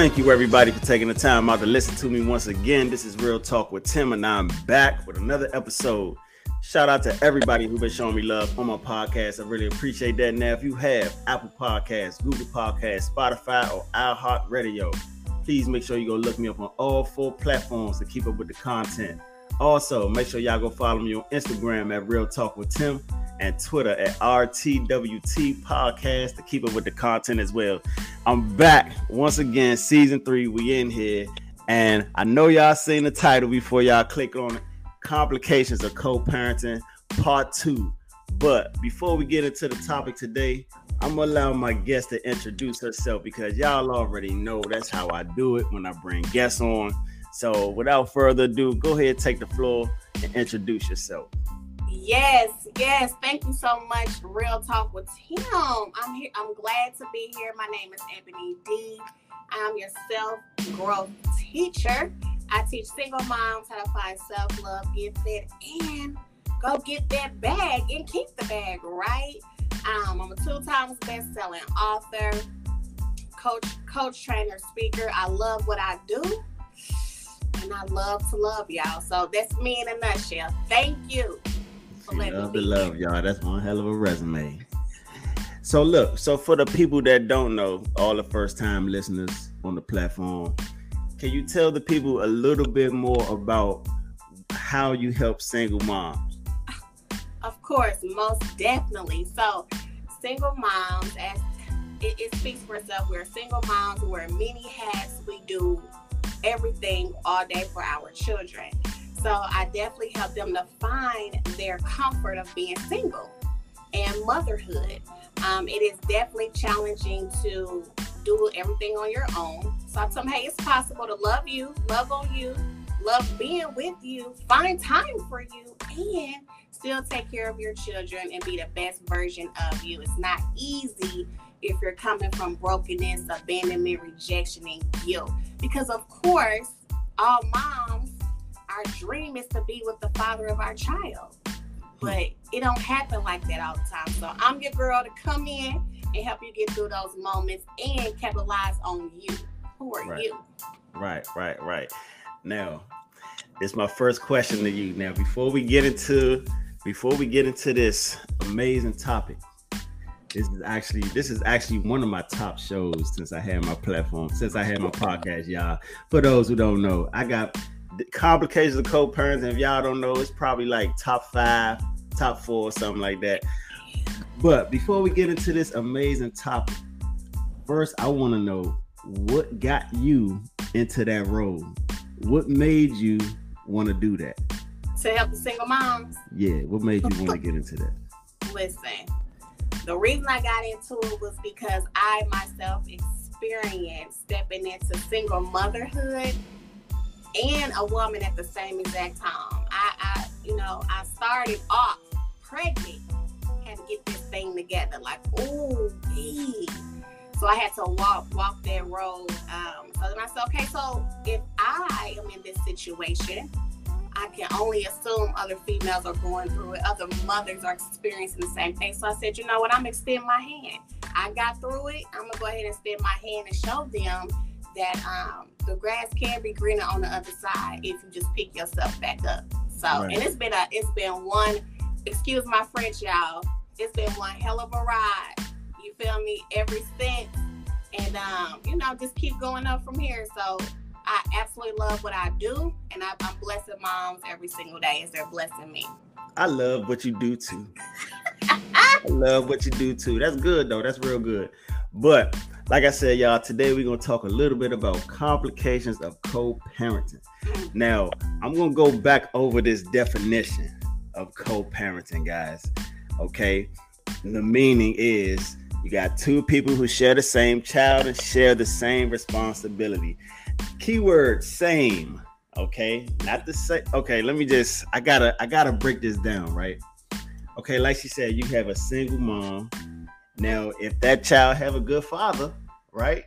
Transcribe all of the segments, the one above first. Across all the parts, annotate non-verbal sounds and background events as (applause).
Thank you, everybody, for taking the time out to listen to me once again. This is Real Talk with Tim, and I'm back with another episode. Shout out to everybody who's been showing me love on my podcast. I really appreciate that. Now, if you have Apple Podcasts, Google Podcasts, Spotify, or iHeartRadio, please make sure you go look me up on all four platforms to keep up with the content. Also, make sure y'all go follow me on Instagram at Real Talk with Tim and Twitter at RTWT Podcast to keep up with the content as well. I'm back once again, season three. We in here, and I know y'all seen the title before y'all click on it. Complications of co-parenting, part two. But before we get into the topic today, I'm gonna allow my guest to introduce herself because y'all already know that's how I do it when I bring guests on. So without further ado, go ahead, take the floor, and introduce yourself. Yes, yes. Thank you so much. Real talk with Tim. I'm here. I'm glad to be here. My name is Ebony D. I'm your self growth teacher. I teach single moms how to find self love, get fit, and go get that bag and keep the bag, right? Um, I'm a two times best selling author, coach, coach, trainer, speaker. I love what I do. And I love to love y'all. So that's me in a nutshell. Thank you love the love, y'all. That's one hell of a resume. So look, so for the people that don't know, all the first time listeners on the platform, can you tell the people a little bit more about how you help single moms? Of course, most definitely. So single moms, as it, it speaks for itself, we're single moms, we're many hats, we do everything all day for our children. So I definitely help them to find their comfort of being single and motherhood. Um, it is definitely challenging to do everything on your own. So I tell them, hey, it's possible to love you, love on you, love being with you, find time for you, and still take care of your children and be the best version of you. It's not easy if you're coming from brokenness, abandonment, rejection, and guilt. Because, of course, all moms our dream is to be with the father of our child. Hmm. But it don't happen like that all the time. So I'm your girl to come in and help you get through those moments and capitalize on you. Who are right. you? Right, right, right. Now, it's my first question to you. Now, before we get into before we get into this amazing topic, this is actually this is actually one of my top shows since I had my platform, since I had my podcast, y'all. For those who don't know, I got complications of co-parenting. If y'all don't know, it's probably like top five, top four, something like that. But before we get into this amazing topic, first I want to know what got you into that role. What made you want to do that? To help the single moms. Yeah, what made you want to (laughs) get into that? Listen, the reason I got into it was because I myself experienced stepping into single motherhood and a woman at the same exact time. I, I you know, I started off pregnant, had to get this thing together. Like, oh, so I had to walk walk that road. Um, so then I said, okay, so if I am in this situation, I can only assume other females are going through it, other mothers are experiencing the same thing. So I said, you know what, I'm extend my hand. I got through it. I'm gonna go ahead and extend my hand and show them that um, the grass can be greener on the other side if you just pick yourself back up. So, right. and it's been a, it's been one, excuse my French, y'all. It's been one hell of a ride. You feel me? Every since, and um, you know, just keep going up from here. So, I absolutely love what I do, and I, I'm blessing moms every single day as they're blessing me. I love what you do too. (laughs) I love what you do too. That's good though. That's real good. But like I said, y'all, today we're gonna talk a little bit about complications of co-parenting. Now, I'm gonna go back over this definition of co-parenting, guys. Okay, the meaning is you got two people who share the same child and share the same responsibility. Keyword same. Okay, not the same. Okay, let me just. I gotta. I gotta break this down, right? Okay, like she said, you have a single mom now, if that child have a good father, right?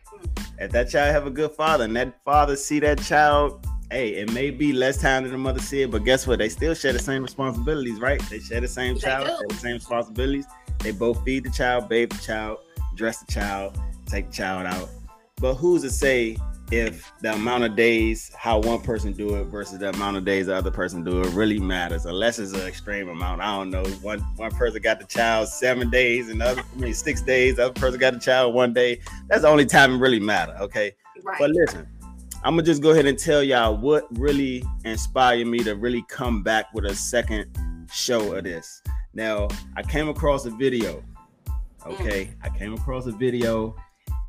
If that child have a good father and that father see that child, hey, it may be less time than the mother see it, but guess what? They still share the same responsibilities, right? They share the same child, share the same responsibilities. They both feed the child, bathe the child, dress the child, take the child out. But who's to say if the amount of days how one person do it versus the amount of days the other person do it really matters unless it's an extreme amount. I don't know. One one person got the child seven days and the other I mean six days the other person got the child one day. That's the only time it really matter okay? Right. but listen i'm gonna just go ahead and tell y'all what really inspired me to really come back with a second show of this. Now i came across a video okay? Mm. I came across a video.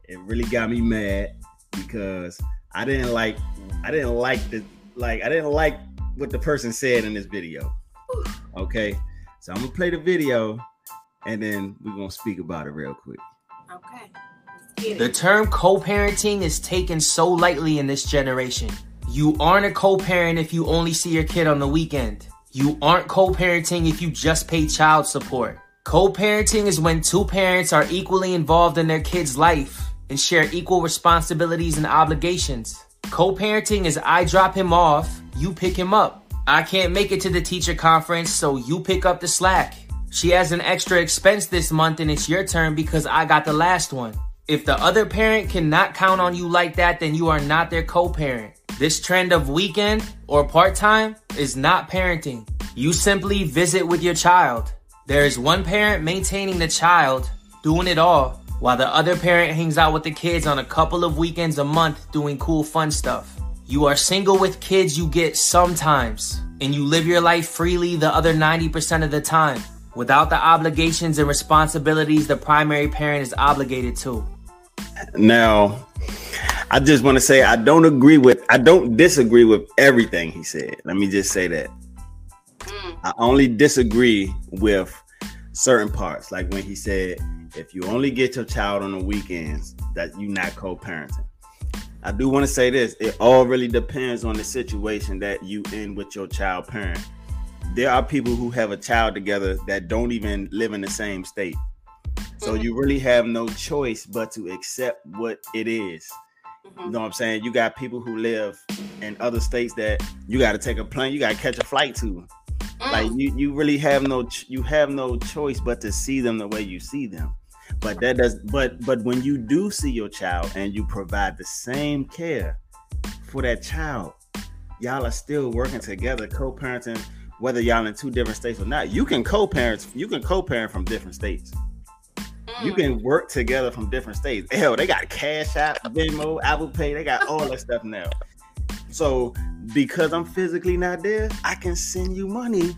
It really got me mad because I didn't like I didn't like the like I didn't like what the person said in this video. Okay. So I'm gonna play the video and then we're gonna speak about it real quick. okay. The term co-parenting is taken so lightly in this generation. You aren't a co-parent if you only see your kid on the weekend. You aren't co-parenting if you just pay child support. Co-parenting is when two parents are equally involved in their kid's life and share equal responsibilities and obligations. Co-parenting is I drop him off, you pick him up. I can't make it to the teacher conference, so you pick up the slack. She has an extra expense this month and it's your turn because I got the last one. If the other parent cannot count on you like that, then you are not their co-parent. This trend of weekend or part-time is not parenting. You simply visit with your child. There is one parent maintaining the child, doing it all, while the other parent hangs out with the kids on a couple of weekends a month doing cool fun stuff. You are single with kids you get sometimes, and you live your life freely the other 90% of the time, without the obligations and responsibilities the primary parent is obligated to. Now, I just want to say I don't agree with I don't disagree with everything he said. Let me just say that. Mm, I only disagree with certain parts, like when he said, if you only get your child on the weekends, that you not co-parenting. I do want to say this: it all really depends on the situation that you in with your child parent. There are people who have a child together that don't even live in the same state, so Mhm. you really have no choice but to accept what it is. You know what I'm saying? You got people who live in other states that you got to take a plane, you got to catch a flight to like Mm, you you really have no you have no choice but to see them the way you see them but that does but but when you do see your child and you provide the same care for that child y'all are still working together co-parenting whether y'all in two different states or not you can co-parent you can co-parent from different states you mm. can work together from different states hell they got cash app venmo apple pay they got all that stuff now so because I'm physically not there, I can send you money,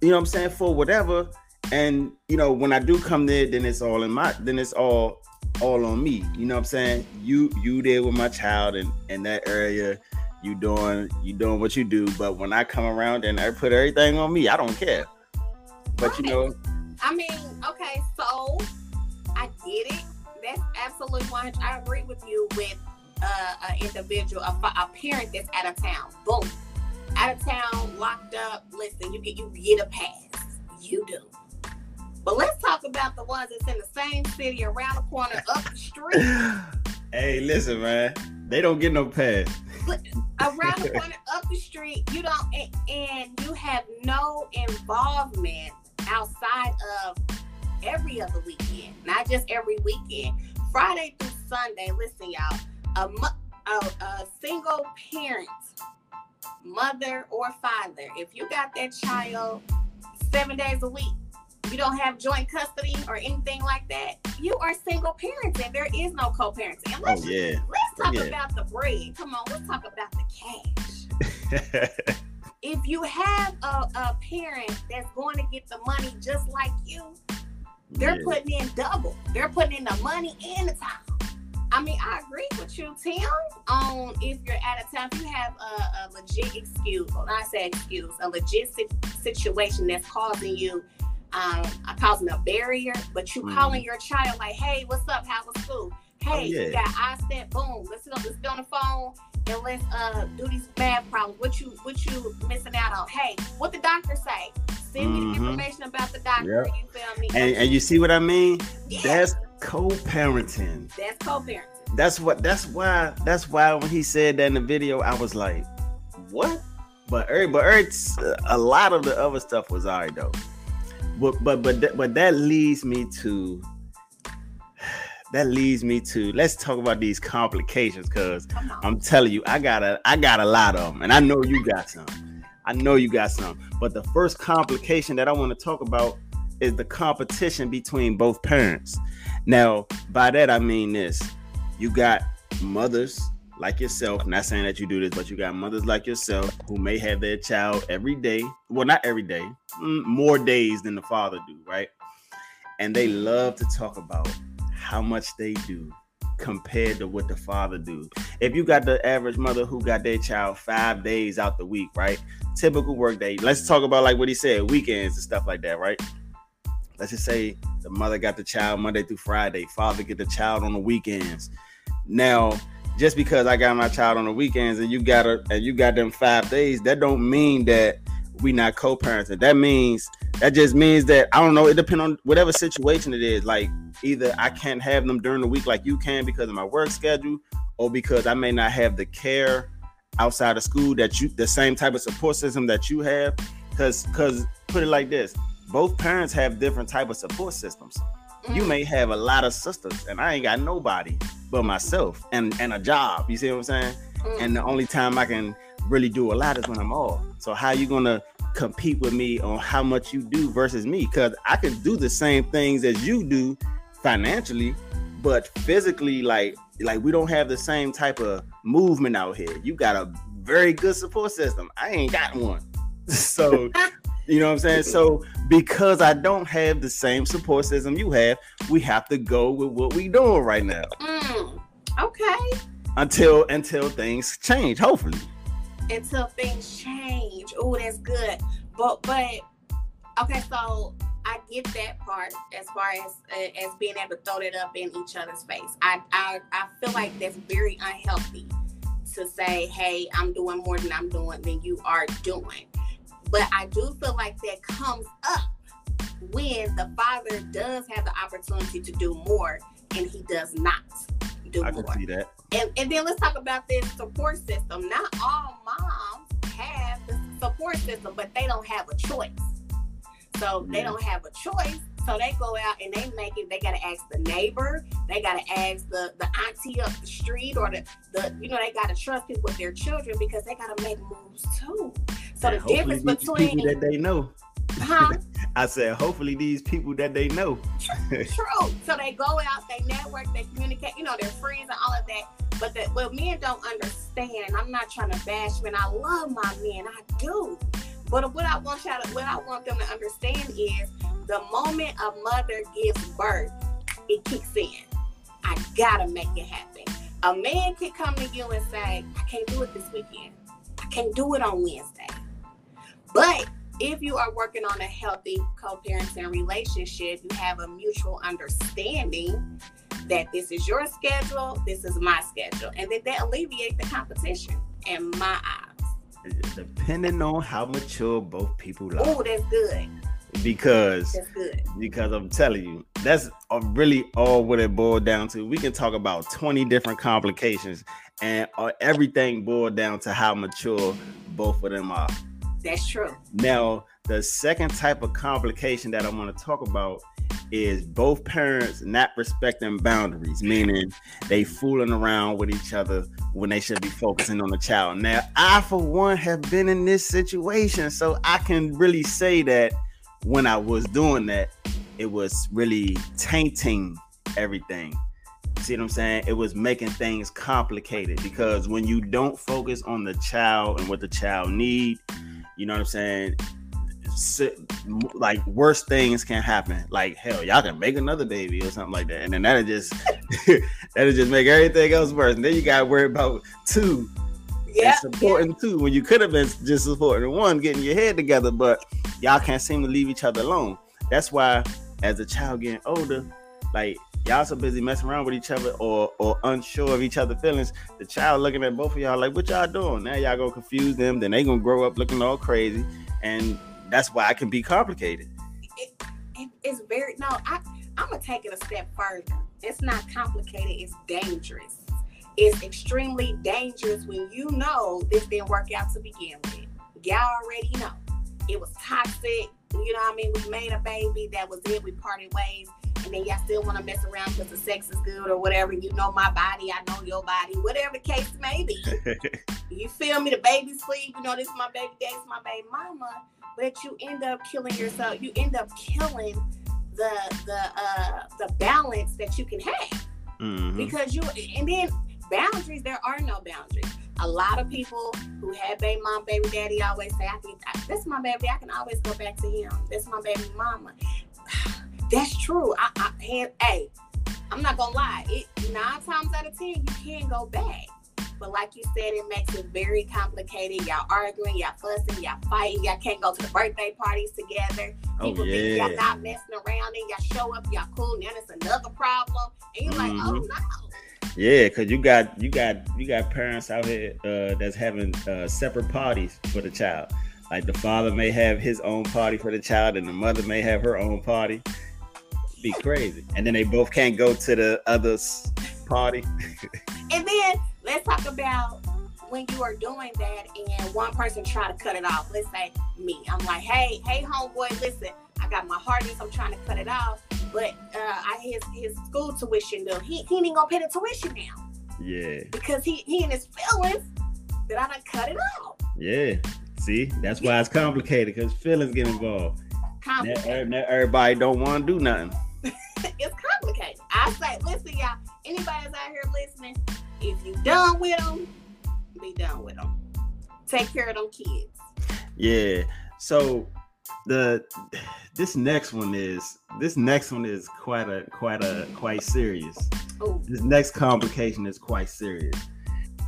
you know what I'm saying, for whatever. And you know, when I do come there, then it's all in my then it's all all on me. You know what I'm saying? You you there with my child and in that area, you doing you doing what you do. But when I come around and I put everything on me, I don't care. But you know, I mean, okay, so I get it. That's absolutely one. I agree with you with uh, an individual, a, a parent that's out of town. Boom, out of town, locked up. Listen, you get you get a pass. You do. But let's talk about the ones that's in the same city, around the corner, up the street, (laughs) hey, listen, man, they don't get no pass. around the (laughs) corner, up the street. You don't, and, and you have no involvement outside of every other weekend, not just every weekend. Friday through Sunday. Listen, y'all. A, a, a single parent, mother or father, if you got that child seven days a week, you don't have joint custody or anything like that, you are single parenting. There is no co-parenting. And Oh let's, yeah. let's oh, talk yeah. about the bread. Come on, let's talk about the cash. (laughs) If you have a, a parent that's going to get the money just like you, they're Yeah. putting in double. They're putting in the money and the time. I mean, I agree with you, Tim, on if you're out of town, if you have a, a legit excuse, well, not say excuse, a legit si- situation that's causing you, um, causing a barrier, but you Mhm. calling your child like, hey, what's up? How was school? Hey, Oh, yeah. you got I step, boom, let's, go- let's get on the phone and let's uh do these math problems. What you what you missing out on? Hey, what the doctor say? Send me Mhm. the information about the doctor. You feel me? and, and you see what I mean? Yeah. That's co-parenting. That's co-parenting. That's what that's why that's why when he said that in the video, I was like, what? But er, but er, a lot of the other stuff was alright though. But but but that, but that leads me to that leads me to let's talk about these complications because I'm telling you, I got a I got a lot of them, and I know you got some. I know you got some. But the first complication that I want to talk about is the competition between both parents. Now, by that I mean this: you got mothers like yourself, not saying that you do this, but you got mothers like yourself who may have their child every day. Well, not every day, mm, more days than the father do, right? And they love to talk about how much they do compared to what the father do. If you got the average mother who got their child five days out the week, right? Typical work day. Let's talk about like what he said, weekends and stuff like that, right? Let's just say the mother got the child Monday through Friday, father get the child on the weekends. Now, just because I got my child on the weekends and you got a and you got them five days, that don't mean that we not co-parenting. That means that just means that I don't know. It depends on whatever situation it is. Like either I can't have them during the week like you can because of my work schedule, or because I may not have the care outside of school that you the same type of support system that you have. Because because put it like this, both parents have different type of support systems. You mm. may have a lot of sisters, and I ain't got nobody but myself and and a job. You see what I'm saying? Mm. And the only time I can really do a lot is when I'm off. So how you gonna compete with me on how much you do versus me? Because I can do the same things as you do financially, but physically, like like we don't have the same type of movement out here. You got a very good support system. I ain't got one. So (laughs) you know what I'm saying? So because I don't have the same support system you have, we have to go with what we doing right now. Okay. Until until things change, hopefully. Until things change. Oh, that's good. But but okay, so I get that part as far as uh, as being able to throw that up in each other's face. I, I I feel like that's very unhealthy to say, "Hey, I'm doing more than I'm doing than you are doing." But I do feel like that comes up when the father does have the opportunity to do more and he does not do I more. can see that. And, and then let's talk about this support system. Not all moms have the support system, but they don't have a choice. So they mm. don't have a choice. So they go out and they make it. They gotta ask the neighbor. They gotta ask the the auntie up the street or the the you know they gotta trust people with their children because they gotta make moves too. So and the difference between that they know. Huh? (laughs) I said, hopefully these people that they know. True. So they go out, they network, they communicate, you know, their friends and all of that. But the, what men don't understand, I'm not trying to bash men. I love my men, I do. But what I want y'all to, what I want them to understand is the moment a mother gives birth, it kicks in. I gotta make it happen. A man can come to you and say, I can't do it this weekend. I can't do it on Wednesday. But if you are working on a healthy co-parenting relationship, you have a mutual understanding that this is your schedule, this is my schedule, and then that alleviates the competition in my eyes. Depending on how mature both people are. Oh, that's good. Because that's good. Because I'm telling you, that's really all what it boiled down to. We can talk about 20 different complications, and uh, everything boiled down to how mature both of them are. That's true. Now, the second type of complication that I want to talk about is both parents not respecting boundaries, meaning they fooling around with each other when they should be focusing on the child. Now, I for one have been in this situation, so I can really say that when I was doing that, it was really tainting everything. See what I'm saying? It was making things complicated because when you don't focus on the child and what the child need, you know what I'm saying? Like worse things can happen. Like hell, y'all can make another baby or something like that, and then that'll just (laughs) that'll just make everything else worse. And then you gotta worry about two yeah, supporting yep. two when you could have been just supporting one, getting your head together, but y'all can't seem to leave each other alone. That's why, as a child getting older, like y'all so busy messing around with each other or or unsure of each other's feelings, the child looking at both of y'all like, what y'all doing? Now y'all gonna confuse them, then they gonna grow up looking all crazy, and that's why it can be complicated. It, it, it's very no. I I'm gonna take it a step further. It's not complicated. It's dangerous. It's extremely dangerous when you know this didn't work out to begin with. Y'all already know it was toxic. You know what I mean? We made a baby. That was it. We parted ways and then y'all still want to mess around because the sex is good or whatever. You know my body, I know your body, whatever the case may be. (laughs) you feel me? The baby sleep, you know this is my baby daddy, this is my baby mama, but you end up killing yourself. You end up killing the the uh the balance that you can have Mhm. because you and then boundaries there are no boundaries a lot of people who have baby mom baby daddy always say i can I, this is my baby i can always go back to him this is my baby mama that's true i, I and, hey i'm not gonna lie it nine times out of ten you can't go back but like you said, it makes it very complicated. Y'all arguing, y'all fussing, y'all fighting, y'all can't go to the birthday parties together. Oh People think yeah. y'all not messing around and y'all show up, y'all cool, now it's another problem. And you're like, oh Mhm. no. Yeah, cause you got you got you got parents out here uh, that's having uh, separate parties for the child. Like the father may have his own party for the child, and the mother may have her own party. Be crazy, and then they both can't go to the other's party. (laughs) And then let's talk about when you are doing that and one person try to cut it off. Let's say me. I'm like, hey, hey, homeboy, listen, I got my hardest. I'm trying to cut it off, but uh, I his his school tuition bill. He he ain't gonna pay the tuition now Yeah, because he he in his feelings that I done cut it off. yeah. See, that's why it's complicated because feelings get involved. Complicated. everybody don't want to do nothing. I say, listen, y'all. anybody's out here listening, if you done with them, be done with them. Take care of them kids. Yeah. So the this next one is this next one is quite a quite a quite serious. Oh, This next complication is quite serious.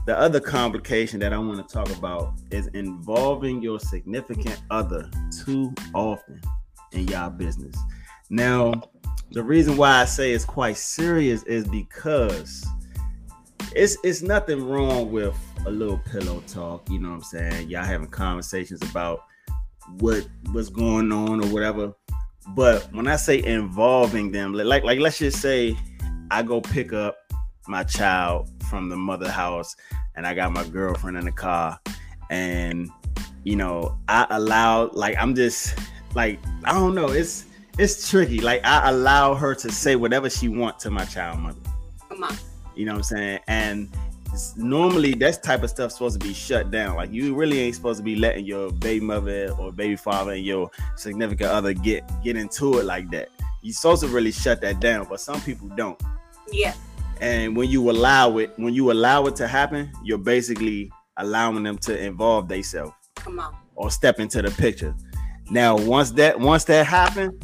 The other complication that I want to talk about is involving your significant other too often in y'all business. Now, the reason why I say it's quite serious is because it's it's nothing wrong with a little pillow talk, you know what I'm saying? Y'all having conversations about what what's going on or whatever. But when I say involving them, like like let's just say I go pick up my child from the mother house and I got my girlfriend in the car and you know, I allow like I'm just like I don't know, it's it's tricky. Like I allow her to say whatever she wants to my child mother. come on. You know what I'm saying? And normally that type of stuff supposed to be shut down. Like you really ain't supposed to be letting your baby mother or baby father and your significant other get get into it like that. You're supposed to really shut that down, but some people don't. Yeah. And when you allow it, when you allow it to happen, you're basically allowing them to involve themselves Come on. or step into the picture. Now, once that once that happened,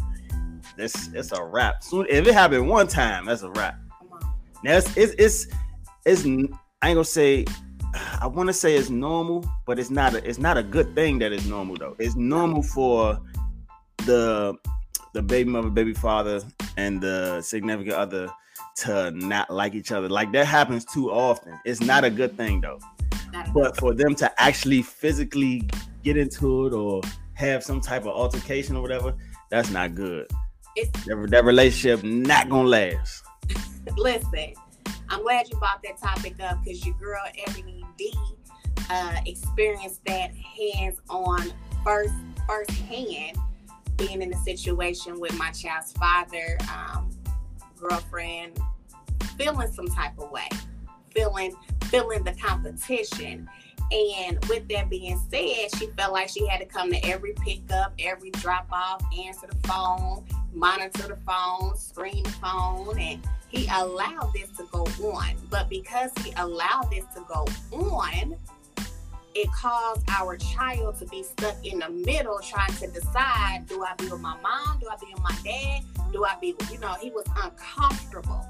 it's it's a wrap. Soon if it happened one time, that's a wrap. Now it's it's it's, it's I ain't gonna say I want to say it's normal, but it's not a it's not a good thing that it's normal though. It's normal for the the baby mother, baby father, and the significant other to not like each other. Like that happens too often. It's not a good thing though. But for them to actually physically get into it or have some type of altercation or whatever, that's not good. It's That, that relationship not gonna last. (laughs) listen. I'm glad you brought that topic up because your girl Ebony D uh, experienced that hands on first first hand being in a situation with my child's father, um, girlfriend, feeling some type of way, feeling feeling the competition. And with that being said, she felt like she had to come to every pickup, every drop off, answer the phone, monitor the phone, screen the phone, and he allowed this to go on. But because he allowed this to go on, it caused our child to be stuck in the middle trying to decide do I be with my mom? Do I be with my dad? Do I be, you know, he was uncomfortable.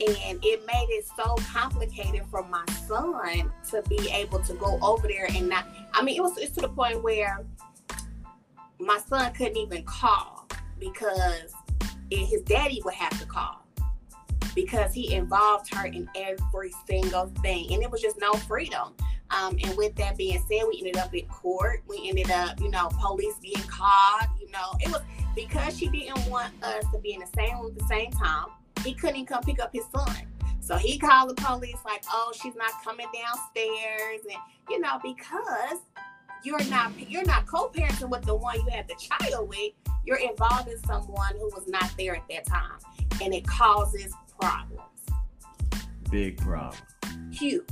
And it made it so complicated for my son to be able to go over there and not. I mean, it was it's to the point where my son couldn't even call because his daddy would have to call because he involved her in every single thing, and it was just no freedom. Um, and with that being said, we ended up in court. We ended up, you know, police being called. You know, it was because she didn't want us to be in the same room at the same time. He couldn't come pick up his son. So he called the police like, "Oh, she's not coming downstairs," and you know, because you're not you're not co-parenting with the one you had the child with. You're involving someone who was not there at that time, and it causes problems. Big problem. Huge.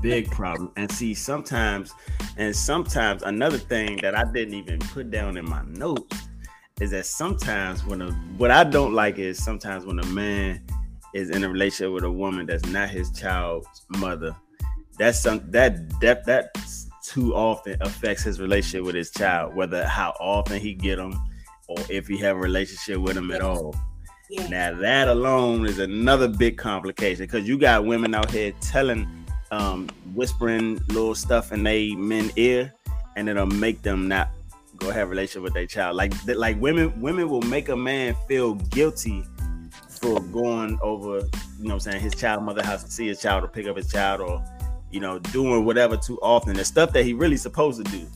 Big problem. And see, sometimes, and sometimes another thing that I didn't even put down in my notes is that sometimes when a what I don't like is sometimes when a man is in a relationship with a woman that's not his child's mother, that's some that that that too often affects his relationship with his child, whether how often he get them or if he have a relationship with him at all. Yeah. Now that alone is another big complication because you got women out here telling, um, whispering little stuff in they men ear, and it'll make them not go have a relationship with their child. Like like women women will make a man feel guilty for going over, you know, what I'm saying his child mother has to see his child or pick up his child or you know, doing whatever too often. The stuff that he really supposed to do.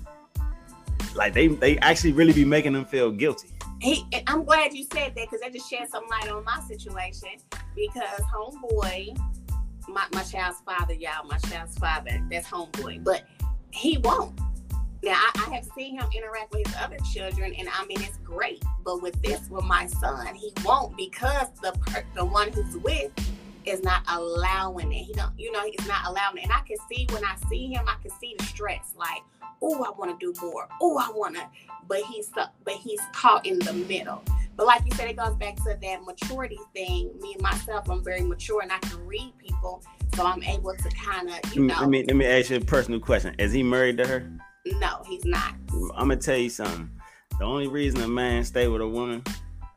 Like they they actually really be making him feel guilty. He, I'm glad you said that because that just shed some light on my situation. Because homeboy, my, my child's father, y'all, my child's father, that's homeboy, but he won't. Now I, I, have seen him interact with his other children, and I mean it's great. But with this, with my son, he won't because the the one who's with is not allowing it. He don't, you know, he's not allowing it. And I can see when I see him, I can see the stress. Like, oh, I want to do more. Oh, I want to. But he's. But he's caught in the middle. But like you said, it goes back to that maturity thing. Me and myself, I'm very mature, and I can read people, so I'm able to kind of, you know. Let me let me ask you a personal question. Is he married to her? No, he's not. I'm gonna tell you something. The only reason a man stay with a woman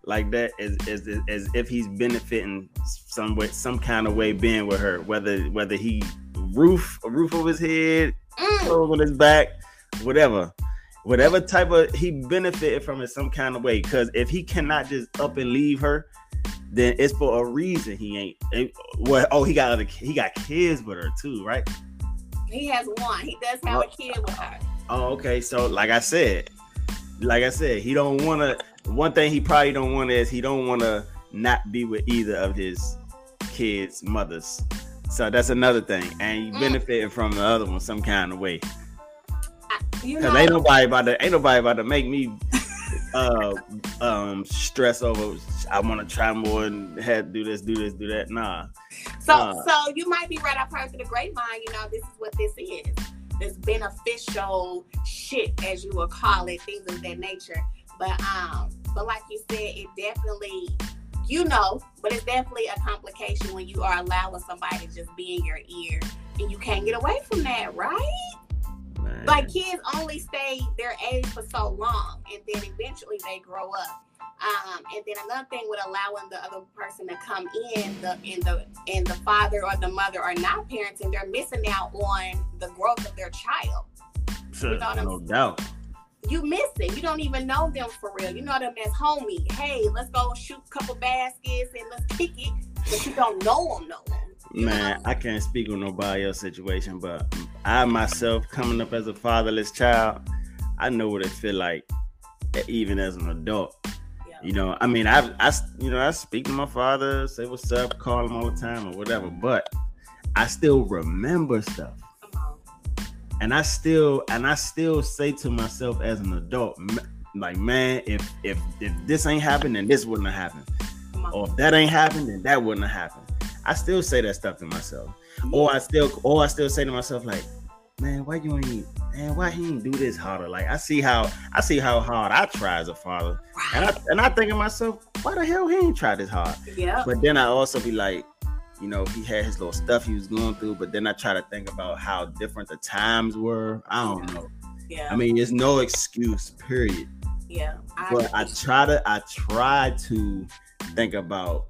like that is, is as if he's benefiting some way, some kind of way being with her, whether whether he roof a roof over his head, mm. clothes on his back, whatever. Whatever type of he benefited from in some kind of way. Because if he cannot just up and leave her, then it's for a reason he ain't. It, well, oh, he got other, he got kids with her too, right? He has one. He does have oh, a kid with her. Oh, okay. So, like I said, like I said, he don't want to one thing he probably don't want is he don't want to not be with either of his kids' mothers. So that's another thing, and he mm. benefited from the other one some kind of way. Cause ain't nobody about to ain't nobody about to make me uh um stress over I want to try more and had do this, do this, do that. Nah. So uh, so you might be right. I've heard to the grapevine. You know, this is what this is. This beneficial shit, as you would call it, things of that nature. But um, but like you said, it definitely you know, but it's definitely a complication when you are allowing somebody to just be in your ear and you can't get away from that, right? Man. Like kids only stay their age for so long and then eventually they grow up. Um, and then another thing with allowing the other person to come in, the in the and the father or the mother are not parenting, they're missing out on the growth of their child. Sure, you know no doubt you miss it. You don't even know them for real. You know them as homie. Hey, let's go shoot a couple baskets and let's kick it. But you don't know them, no. Man, I can't speak on nobody else situation, but I myself coming up as a fatherless child, I know what it feel like, even as an adult. Yeah. You know, I mean, I, I, you know, I speak to my father, say what's up, call him all the time or whatever, but I still remember stuff and I still and I still say to myself as an adult, like man, if if if this ain't happened, then this wouldn't have happened, or if that ain't happened, then that wouldn't have happened. I still say that stuff to myself, or I still or I still say to myself like, man, why you ain't man, why he ain't do this harder? Like I see how I see how hard I try as a father, and I and I think to myself, why the hell he ain't tried this hard? Yeah. But then I also be like, you know, he had his little stuff he was going through, but then I try to think about how different the times were. I don't know. Yeah. I mean, there's no excuse, period. Yeah. I but I try to I try to think about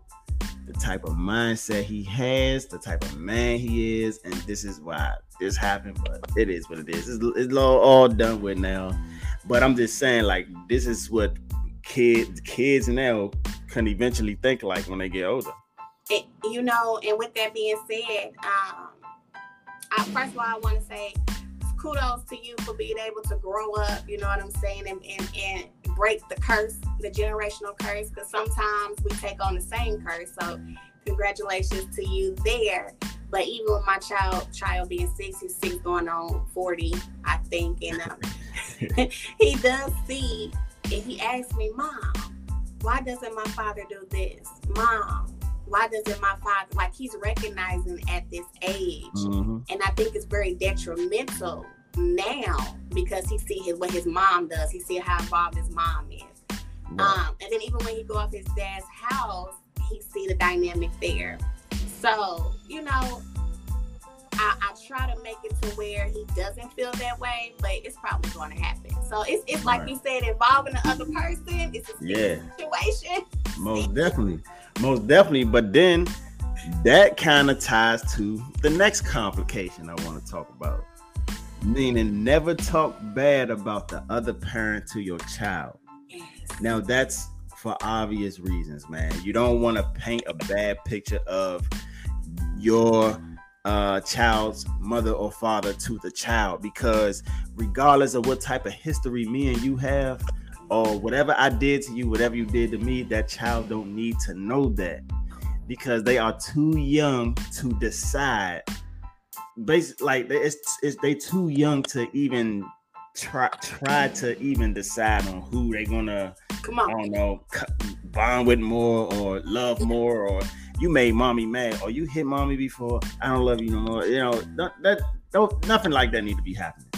the type of mindset he has, the type of man he is, and this is why this happened. But it is what it is. It's, it's all, done with now. But I'm just saying, like, this is what kids kids now can eventually think like when they get older it, you know, and with that being said, um, I, first of all, I want to say kudos to you for being able to grow up, you know what I'm saying, and, and, and break the curse, the generational curse, because sometimes we take on the same curse. So, congratulations to you there. But even with my child, child being six, he's six going on forty, I think, and um, (laughs) he does see, and he asks me, "Mom, why doesn't my father do this? Mom, why doesn't my father like he's recognizing at this age mm-hmm. and i think it's very detrimental now because he see his, what his mom does he see how involved his mom is um and then even when he go off his dad's house he see the dynamic there so you know I, I, try to make it to where he doesn't feel that way, but it's probably going to happen. So it's, it's like right. you said, involving the other person. It's a yeah. situation. Most definitely most definitely. But then that kind of ties to the next complication I want to talk about. Meaning, never talk bad about the other parent to your child. Yes. Now, that's for obvious reasons, man. You don't want to paint a bad picture of your uh, child's mother or father to the child because, regardless of what type of history me and you have, or whatever I did to you, whatever you did to me, that child don't need to know that because they are too young to decide. Basically, like it's, it's they too young to even try try to even decide on who they're gonna come on. I don't know bond with more or love more or you made mommy mad or you hit mommy before I don't love you no more. You know that, that don't nothing like that need to be happening.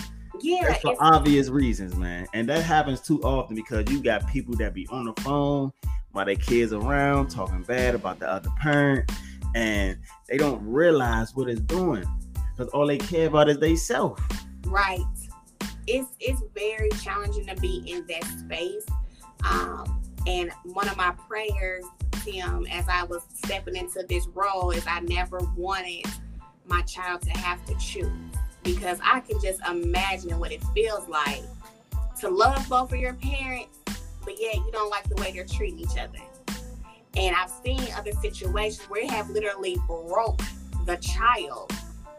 Yeah, That's for obvious reasons, man. And that happens too often because you got people that be on the phone while their kids around talking bad about the other parent, and they don't realize what it's doing because all they care about is they self. Right. It's it's very challenging to be in that space. Um, and one of my prayers, Tim, as I was stepping into this role, is I never wanted my child to have to choose because I can just imagine what it feels like to love both of your parents, but yet you don't like the way they're treating each other. And I've seen other situations where they have literally broke the child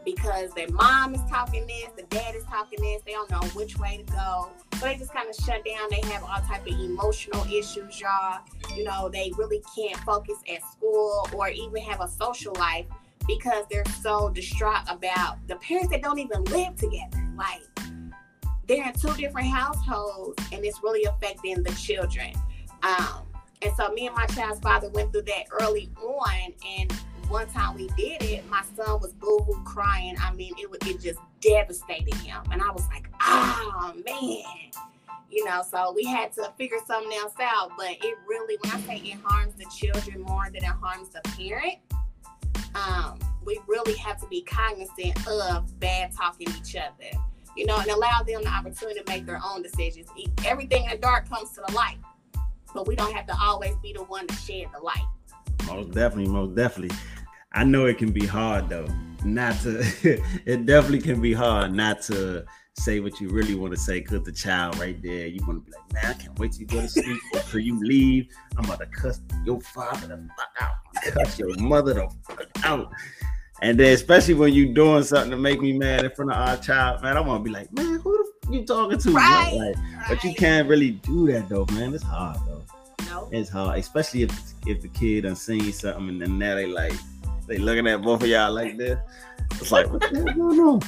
because their mom is talking this, the dad is talking this, they don't know which way to go. So they just kind of shut down. They have all type of emotional issues, y'all. You know, they really can't focus at school or even have a social life because they're so distraught about the parents that don't even live together. Like they're in two different households and it's really affecting the children. Um, and so me and my child's father went through that early on and one time we did it, my son was boohoo crying. I mean, it it just devastated him. And I was like, oh man. You know, so we had to figure something else out. But it really, when I say it harms the children more than it harms the parent, um, we really have to be cognizant of bad talking each other, you know, and allow them the opportunity to make their own decisions. Everything in the dark comes to the light, but we don't have to always be the one to shed the light. Most definitely, most definitely. I know it can be hard though, not to. (laughs) it definitely can be hard not to say what you really want to say because the child right there, you want to be like, man, I can't wait till you go to sleep or till you leave. I'm about to cuss your father the fuck out, cuss your mother the fuck out. And then, especially when you doing something to make me mad in front of our child, man, I want to be like, man, who the fuck you talking to? Right, like, right. But you can't really do that though, man. It's hard No. It's hard, especially if if the kid done seen something and then now they like they looking at both of y'all like this. It's like, what the hell going on?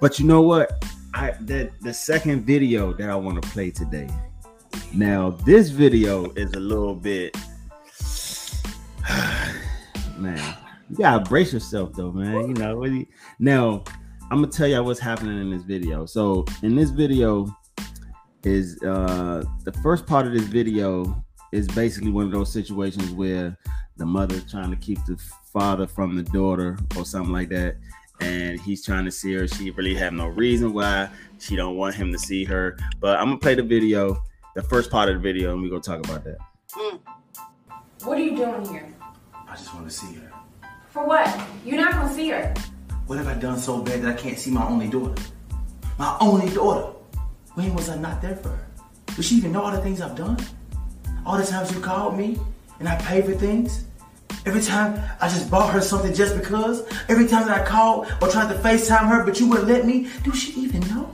But you know what? I the the second video that I want to play today. Now, this video is a little bit (sighs) man. You gotta brace yourself though, man. You know, really. Now, I'm gonna tell y'all what's happening in this video. So, in this video, is uh the first part of this video is basically one of those situations where the mother trying to keep the father from the daughter or something like that and he's trying to see her. She really have no reason why she don't want him to see her. But I'm gonna play the video, the first part of the video, and we're gonna talk about that. Mm. What are you doing here? I just want to see her. For what? You're not gonna see her. What have I done so bad that I can't see my only daughter? My only daughter. When was I not there for her? Does she even know all the things I've done? All the times you called me and I paid for things? Every time I just bought her something just because. Every time that I called or tried to FaceTime her, but you wouldn't let me. Do she even know?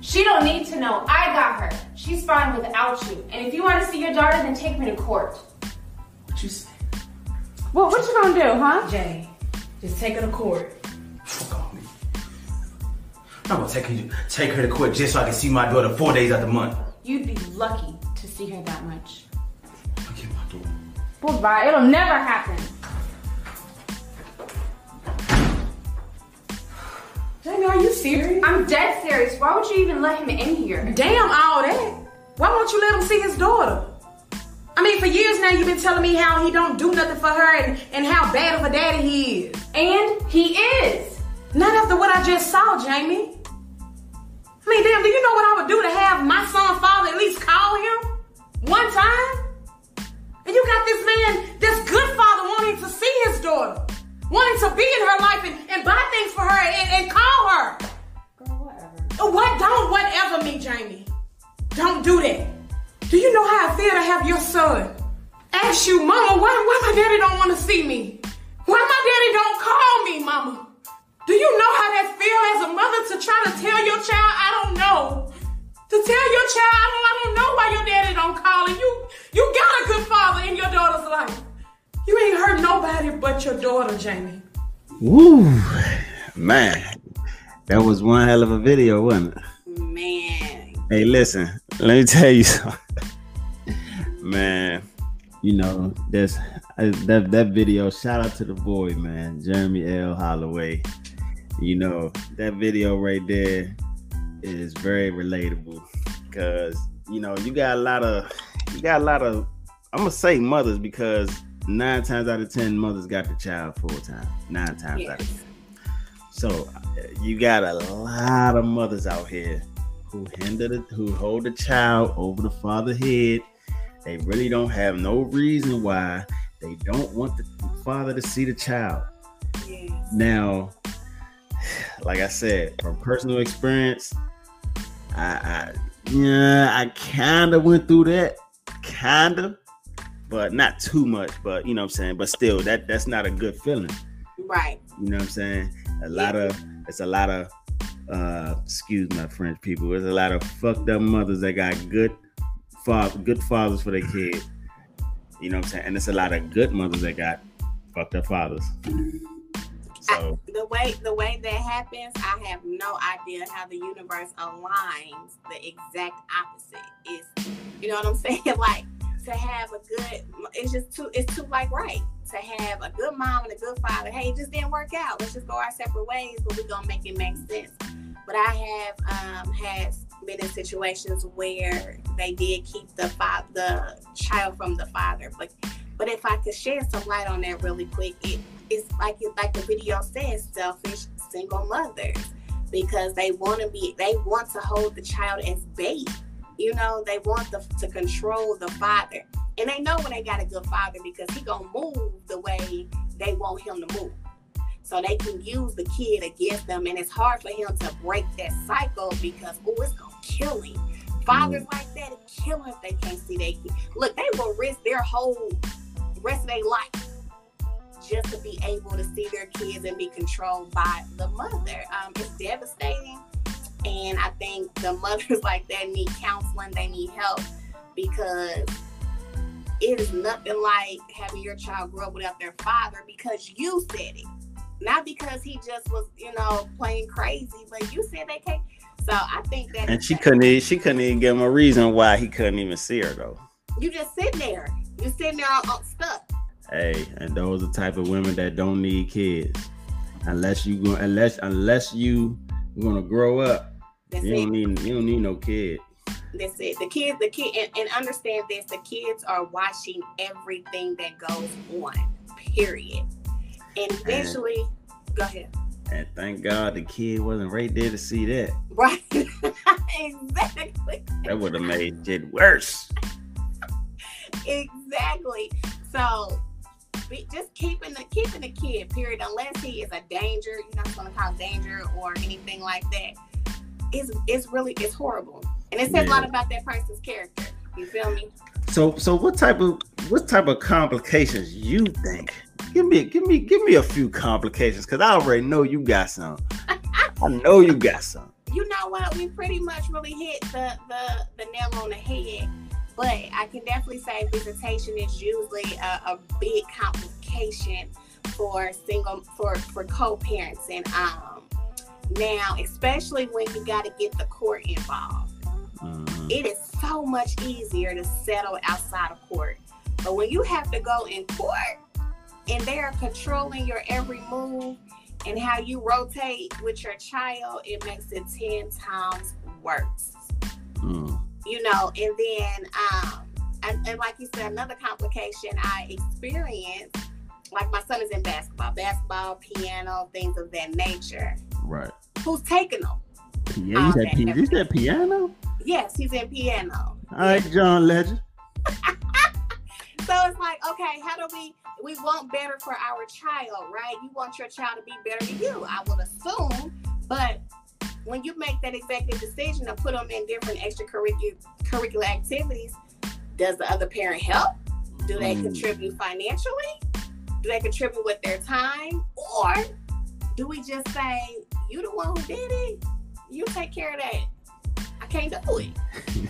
She don't need to know. I got her. She's fine without you. And if you want to see your daughter, then take me to court. What you say? Well, what you gonna do, huh? Jay, just take her to court. Fuck off me. I'm gonna take her, take her to court just so I can see my daughter four days out the month. You'd be lucky to see her that much. I'll get my daughter. Well, bye. It'll never happen. Jamie, are you serious? I'm dead serious. Why would you even let him in here? Damn all that. Why won't you let him see his daughter? I mean, for years now you've been telling me how he don't do nothing for her and, and how bad of a daddy he is. And he is. Not after what I just saw, Jamie. I mean, damn, do you know what I would do to have my son father at least call him? One time? And you got this man, this good father wanting to see his daughter. Wanting to be in her life and, and buy things for her and, and call her. Girl, whatever. Uh, what don't whatever me, Jamie. Don't do that. Do you know how I feel to have your son? Ask you, mama, why, why my daddy don't want to see me? Why my daddy don't call me, mama? Do you know how that feel as a mother to try to tell your child, I don't know? To tell your child, I don't, I don't know why your daddy don't call and you, you got a good father in your daughter's life. You ain't hurt nobody but your daughter, Jamie. Woo, man, that was one hell of a video, wasn't it? Man. Hey, listen, let me tell you something. man, you know, that's that that video. Shout out to the boy, man, Jeremy L. Holloway. You know, that video right there is very relatable because you know you got a lot of you got a lot of I'm gonna say mothers because nine times out of ten mothers got the child full time. Nine times out of ten. So you got a lot of mothers out here who hinder the, who hold the child over the father head. They really don't have no reason why they don't want the father to see the child. Yes. Now, (sighs) like I said, from personal experience, I, I yeah, I kind of went through that, kind of, but not too much. But you know what I'm saying. But still, that that's not a good feeling. Right. You know what I'm saying? A lot of it's a lot of uh excuse my French people. There's a lot of fucked up mothers that got good father good fathers for their kid. You know what I'm saying? And it's a lot of good mothers that got fucked up fathers. So the way the way that happens, I have no idea how the universe aligns the exact opposite. Is you know what I'm (laughs) saying? Like to have a good, it's just too, it's too like right to have a good mom and a good father. Hey, it just didn't work out. Let's just go our separate ways, but we're gonna make it make sense. But I have um, had been in situations where they did keep the father, the child from the father. But but if I could share some light on that really quick, it it's like it like the video says, selfish single mothers because they want to be they want to hold the child as bait. You know, they want the, to control the father, and they know when they got a good father because he gonna move the way they want him to move. So they can use the kid against them, and it's hard for him to break that cycle because oh, it's gonna kill him. Fathers mm. like that it kill him if they can't see their kid. Look, they will risk their whole rest of their life just to be able to see their kids and be controlled by the mother. Um, it's devastating. And I think the mothers (laughs) like that need counseling, they need help because it is nothing like having your child grow up without their father because you said it. Not because he just was, you know, playing crazy, but you said they can't. So I think that and she couldn't e- she couldn't even give him a reason why he couldn't even see her though. you just sitting there. You sitting there all, stuck. Hey, and those are the type of women that don't need kids. Unless you go unless unless you gonna grow up. That's You it. don't need you don't need no kid. That's it. The kids, the kid, and, and understand this: the kids are watching everything that goes on. Period. And eventually, go ahead. And thank God the kid wasn't right there to see that. Right. (laughs) exactly. That would have made it worse. Exactly. So. be- Just keeping the keeping the kid, period. Unless he is a danger, you know, it's gonna cause danger or anything like that. It's it's really it's horrible, and it says a lot about that person's character. You feel me? So so what type of what type of complications you think? Give me give me give me a few complications because I already know you got some. I know you got some. (laughs) you know what? We pretty much really hit the the, the nail on the head. But I can definitely say visitation is usually a, a big complication for single for for co-parenting. Um, now, especially when you got to get the court involved, Mhm. it is so much easier to settle outside of court. But when you have to go in court and they are controlling your every move and how you rotate with your child, it makes it 10 times worse. Mm. You know, and then, um, and, and like you said, another complication I experienced, like my son is in basketball, basketball, piano, things of that nature. Right. Who's taking them? Yeah, you said, pi- you said piano? Yes, he's in piano. All right, John Legend. (laughs) So it's like, okay, how do we we want better for our child, right? You want your child to be better than you, I would assume. But when you make that executive decision to put them in different extracurricular activities, does the other parent help? Do they Mm. contribute financially? Do they contribute with their time? Or do we just say, you the one who did it? You take care of that. I can't do it. (laughs)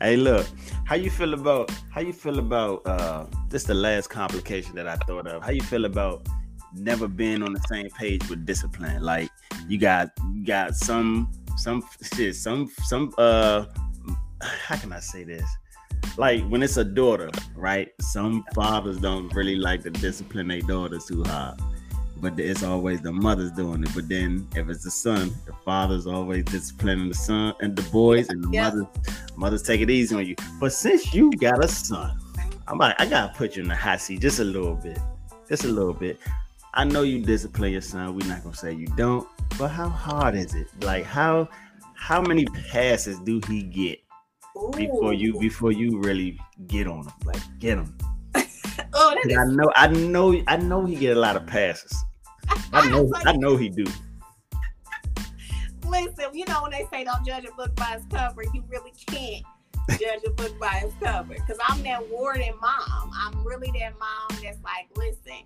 Hey, look, how you feel about how you feel about uh this the last complication that I thought of. How you feel about never been on the same page with discipline? Like you got you got some some shit, some some uh how can I say this? Like when it's a daughter, right? Some fathers don't really like to discipline their daughters too hard. But it's always the mothers doing it. But then if it's the son, the father's always disciplining the son and the boys, and the Yeah. mothers mothers take it easy on you. But since you got a son, I'm like, I gotta put you in the hot seat just a little bit. Just a little bit. I know you discipline your son. We're not gonna say you don't, but how hard is it? Like how how many passes do he get before you before you really get on him? Like get him. (laughs) Oh, that 'Cause is I know I know I know he get a lot of passes. I know (laughs) I know he do. Listen, you know when they say don't judge a book by its cover, you really can't judge a book by its cover. Cause I'm that warden mom. I'm really that mom that's like, listen,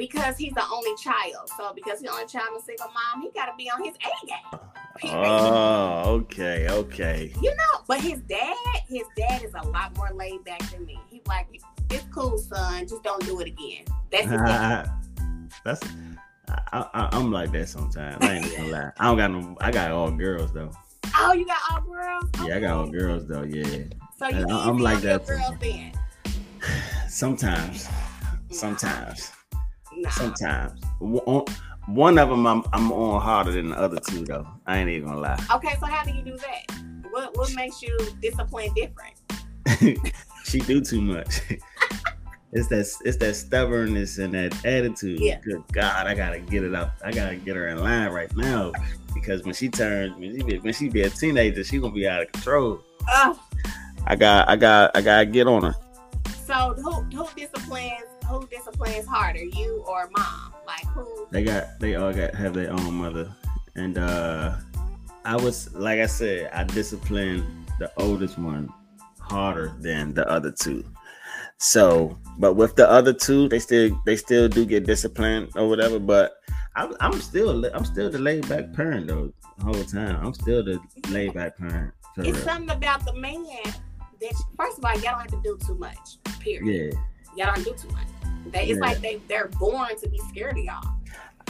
because he's the only child. So because he's the only child and single mom, he gotta be on his A game. Period. Oh, okay, okay. you know, but his dad, his dad is a lot more laid back than me. He's like, it's cool, son. Just don't do it again. That's his dad. (laughs) That's I, I, I'm like that sometimes. I ain't gonna lie. I don't got no. I got all girls though. Oh, you got all girls? Yeah, I got all girls though. Yeah. So you I- I'm like that girls then. (sighs) Sometimes. Mm. Sometimes. Nah. Sometimes. One of them I'm I'm on harder than the other two though. I ain't even gonna lie. Okay, so how do you do that? What what makes you discipline different? (laughs) she do too much. (laughs) it's that it's that stubbornness and that attitude. Yeah. Good God, I gotta get it up. I gotta get her in line right now because when she turns, when she be, when she be a teenager, she gonna be out of control. Oh, I got, I got, I gotta get on her. so who who disciplines who disciplines harder, you or mom? Like who? They got, they all got have their own mother, and uh I was like I said, I disciplined the oldest one harder than the other two. So, but with the other two, they still they still do get disciplined or whatever. But I'm, I'm still I'm still the laid back parent though the whole time. I'm still the laid back parent. It's real. something about the man that first of all, y'all don't have to do too much. Period. Yeah, Y'all don't do too much. They, it's Yeah. like they they're born to be scared of y'all.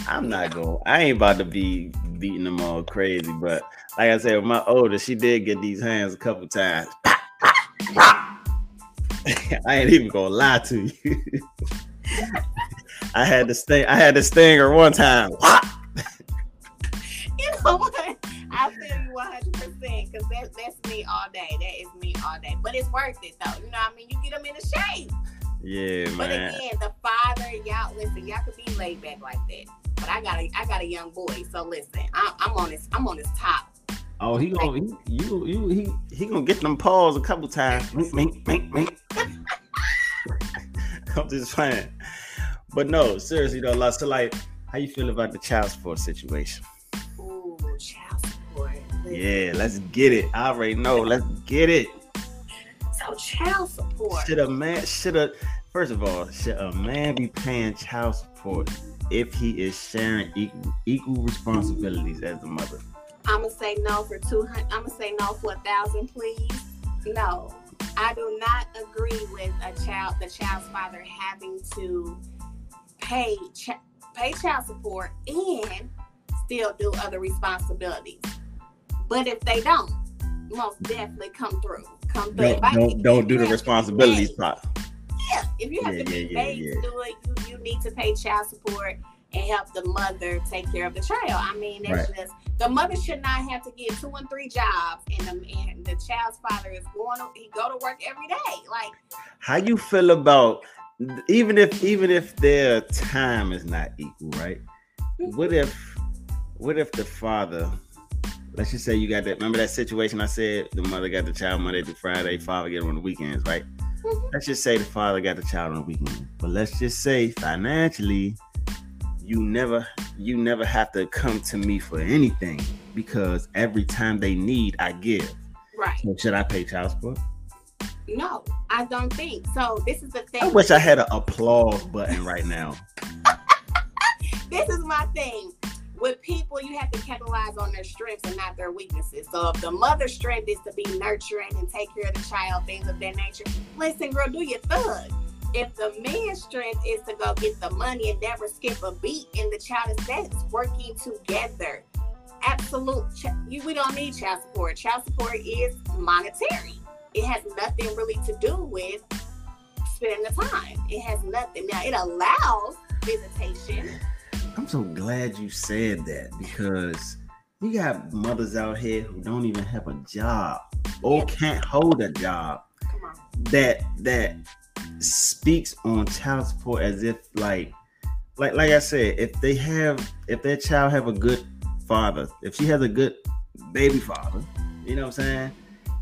I'm not going. I ain't about to be beating them all crazy. But like I said, with my oldest, she did get these hands a couple times. (laughs) I ain't even gonna lie to you. (laughs) I had to sting. I had to sting her one time. (laughs) You know what? I feel you 100 percent because that, that's me all day. That is me all day. But it's worth it though. You know what I mean? You get them in the shape. Yeah, But man. again, the father, y'all listen, y'all could be laid back like that. But I got a I got a young boy, so listen, I, I'm on this I'm on this top. Oh, he gonna he, you you he he gonna get them paws a couple times. Mink, mink, mink, mink. (laughs) I'm just playing. But no, seriously though, like, so like, how you feel about the child support situation? Ooh, child support. Listen. Yeah, let's get it. I already know. Let's get it. So child support. Should a man should a first of all, should a man be paying child support if he is sharing equal equal responsibilities as a mother? I'm gonna say no for two hundred. I'm gonna say no for a thousand, please. No, I do not agree with a child, the child's father having to pay ch- pay child support and still do other responsibilities. But if they don't, most definitely come through. Come through. Don't don't, don't do the responsibilities part. Yeah, if you have Yeah, to be yeah, yeah, paid yeah. to do it, you, you need to pay child support and help the mother take care of the child. I mean, that's Right. just the mother should not have to get two and three jobs, and the, and the child's father is going to he go to work every day. Like, How you feel about even if even if their time is not equal, right? Mm-hmm. What if what if the father let's just say you got that remember that situation I said the mother got the child Monday through Friday, father get him on the weekends, right? Mhm. Let's just say the father got the child on the weekend. But let's just say financially you never you never have to come to me for anything because every time they need I give. right? So should I pay child support? No, I don't think so. This is the thing. I wish I had an applause button right now. (laughs) this is my thing. With people, you have to capitalize on their strengths and not their weaknesses. So if the mother's strength is to be nurturing and take care of the child, things of that nature, listen, girl, do your thug. If the man's strength is to go get the money and never skip a beat, and the child is that's working together, absolute. You, we don't need child support. Child support is monetary. It has nothing really to do with spending the time. It has nothing. Now it allows visitation. I'm so glad you said that because you got mothers out here who don't even have a job or can't hold a job that that speaks on child support as if like like like I said, if they have if their child have a good father, if she has a good baby father, you know what I'm saying?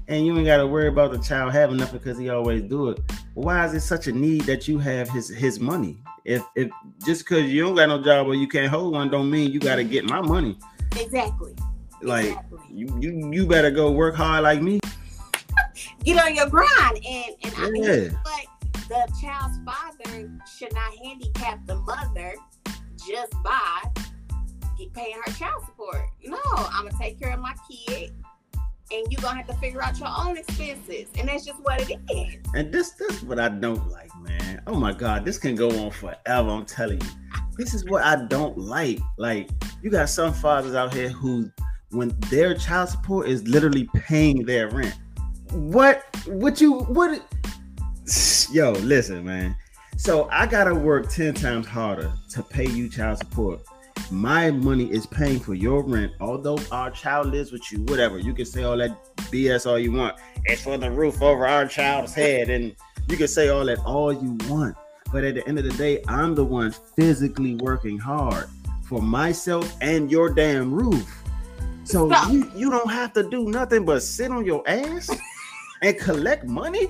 And you ain't gotta worry about the child having nothing because he always do it. Why is it such a need that you have his his money? If if just because you don't got no job or you can't hold one, don't mean you gotta get my money. Exactly. Like exactly. you you you better go work hard like me. (laughs) get on your grind and and I mean, Yeah. but the child's father should not handicap the mother just by paying her child support. No, I'm gonna take care of my kid, and you're gonna have to figure out your own expenses, and that's just what it is. And this this is what I don't like, man. Oh my god, this can go on forever. I'm telling you. This is what I don't like. Like you got some fathers out here who when their child support is literally paying their rent. What what you what yo, listen, man. So I gotta work 10 times harder to pay you child support. My money is paying for your rent, although our child lives with you, whatever. You can say all that BS all you want. It's for the roof over our child's head, and you can say all that all you want. But at the end of the day, I'm the one physically working hard for myself and your damn roof. So Stop. you, you don't have to do nothing but sit on your ass (laughs) and collect money?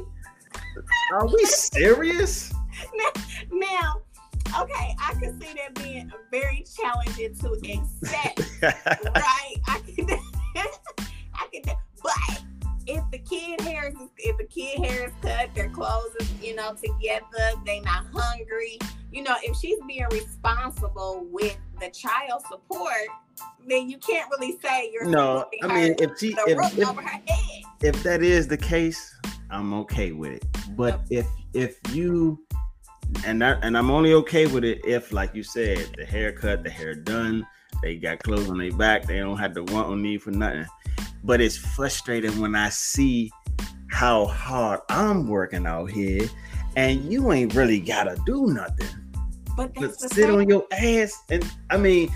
Are we serious? Now, okay, I can see that being very challenging to accept. (laughs) right? I can, (laughs) I can, but if the kid hair is, if the kid hair is cut, their clothes is, you know, together, they not hungry, you know, if she's being responsible with the child support, then you can't really say you're no, I mean if she if, if over her head. if that is the case, I'm okay with it. But if if you and that and I'm only okay with it if, like you said, the haircut, the hair done, they got clothes on their back, they don't have to want or need for nothing. But it's frustrating when I see how hard I'm working out here, and you ain't really gotta do nothing But but sit same. on your ass. And I mean,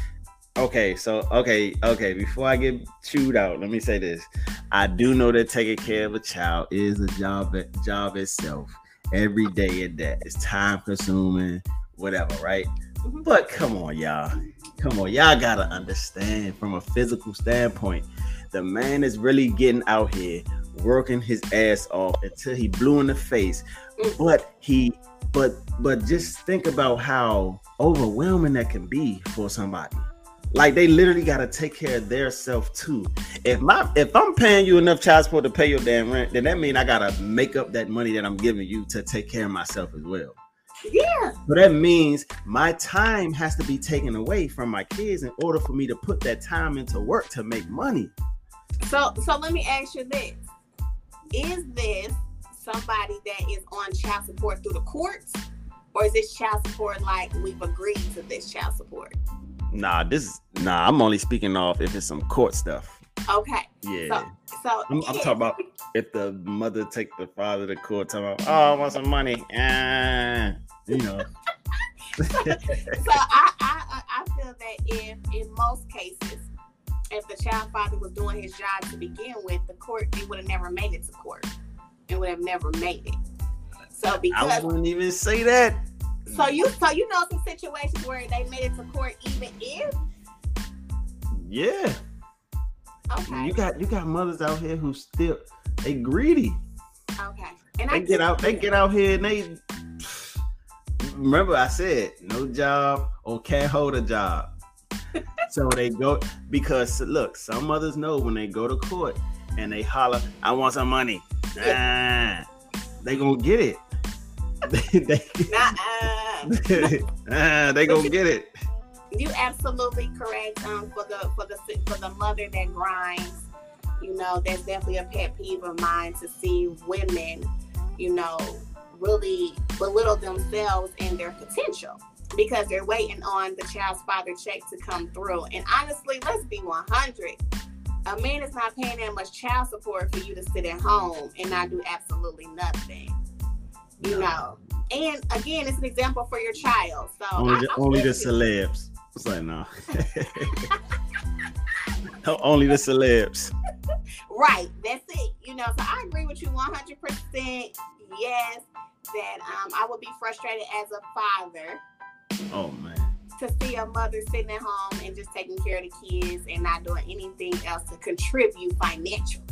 okay, so okay, okay. Before I get chewed out, let me say this: I do know that taking care of a child is a job, job itself. Every day at that, it's time consuming, whatever, right? Mhm. But come on, y'all, come on, y'all gotta understand from a physical standpoint. The man is really getting out here working his ass off until he blew in the face. Mm. But he but but just think about how overwhelming that can be for somebody. Like they literally gotta take care of their self too. If my if I'm paying you enough child support to pay your damn rent, then that means I gotta make up that money that I'm giving you to take care of myself as well. Yeah. So that means my time has to be taken away from my kids in order for me to put that time into work to make money. So so let me ask you this. Is this somebody that is on child support through the courts Or is this child support like we've agreed to this child support? Nah, this is nah. I'm only speaking off if it's some court stuff. Okay. Yeah, So, so I'm, I'm talking about (laughs) if the mother take the father to court, talking about oh, I want some money, ah, you know. (laughs) so I, I I feel that if in most cases, if the child father was doing his job to begin with, the court it would have never made it to court. It would have never made it. So because I wouldn't even say that. So you so you know some situations where they made it to court even if Yeah, okay you got you got mothers out here who still they greedy. okay and They I get out they get out here and they remember I said no job or can't hold a job. (laughs) so they go because look, some mothers know when they go to court and they holler, I want some money. Ah, they gonna get it. They, they, (laughs) ah, they gonna get it. you absolutely correct. Um, for the for the for the mother that grinds, you know, that's definitely a pet peeve of mine to see women, you know, really belittle themselves and their potential because they're waiting on the child's father check to come through. And honestly, let's be 100. A man is not paying that much child support for you to sit at home and not do absolutely nothing. You know. And again, it's an example for your child. So Only I- the, only the celebs. It's like no. (laughs) (laughs) only the celebs. Right, that's it. You know, so I agree with you 100%. Yes, that um, I would be frustrated as a father Oh man. to see a mother sitting at home and just taking care of the kids and not doing anything else to contribute financially.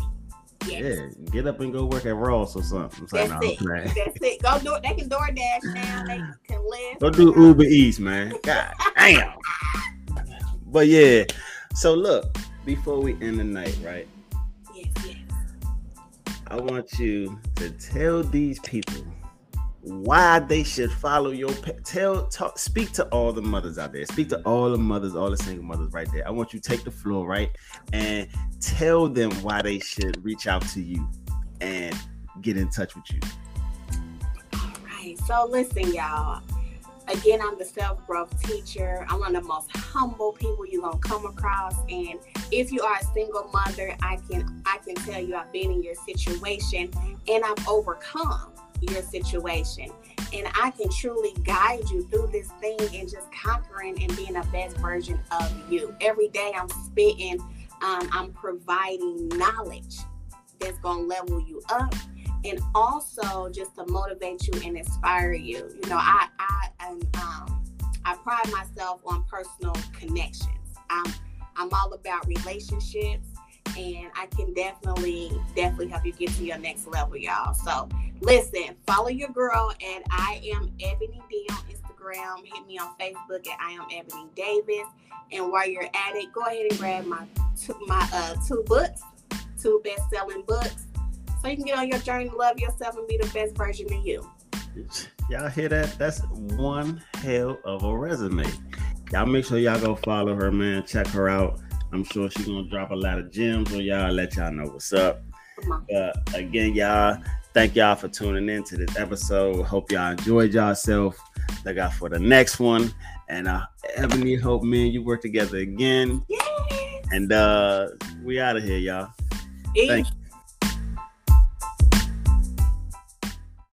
Yes. Yeah, get up and go work at Ross or something. Like, That's no, it. man. That's it. Go do it. They can DoorDash now. They (sighs) can live. Go do Uber Eats, man. (laughs) God damn. But yeah, so look, before we end the night, right? Yes, yes. I want you to tell these people why they should follow your pa- tell talk speak to all the mothers out there speak to all the mothers all the single mothers right there i want you to take the floor right and tell them why they should reach out to you and get in touch with you All right. So listen, y'all. Again, I'm the self-growth teacher. I'm one of the most humble people you're gonna come across. And if you are a single mother, I can I can tell you I've been in your situation and I've overcome your situation. And I can truly guide you through this thing and just conquering and being the best version of you. Every day I'm spitting, um, I'm providing knowledge that's gonna level you up and also just to motivate you and inspire you. You know, I I am um, I pride myself on personal connections. I'm I'm all about relationships, and I can definitely definitely help you get to your next level, y'all. So listen, follow your girl at I am Ebony D on Instagram. Hit me on Facebook at I am Ebony Davis. And while you're at it, go ahead and grab my two, my uh, two books, two best selling books so you can get on your journey love yourself and be the best version of you. y'all hear that that's one hell of a resume y'all make sure y'all go follow her man check her out i'm sure she's gonna drop a lot of gems on y'all let y'all know what's up But again, y'all, thank y'all for tuning in to this episode. Hope y'all enjoyed yourself. Look out for the next one. And uh Ebony, hope me and you work together again. Yes. And uh we out of here, y'all. Thank you.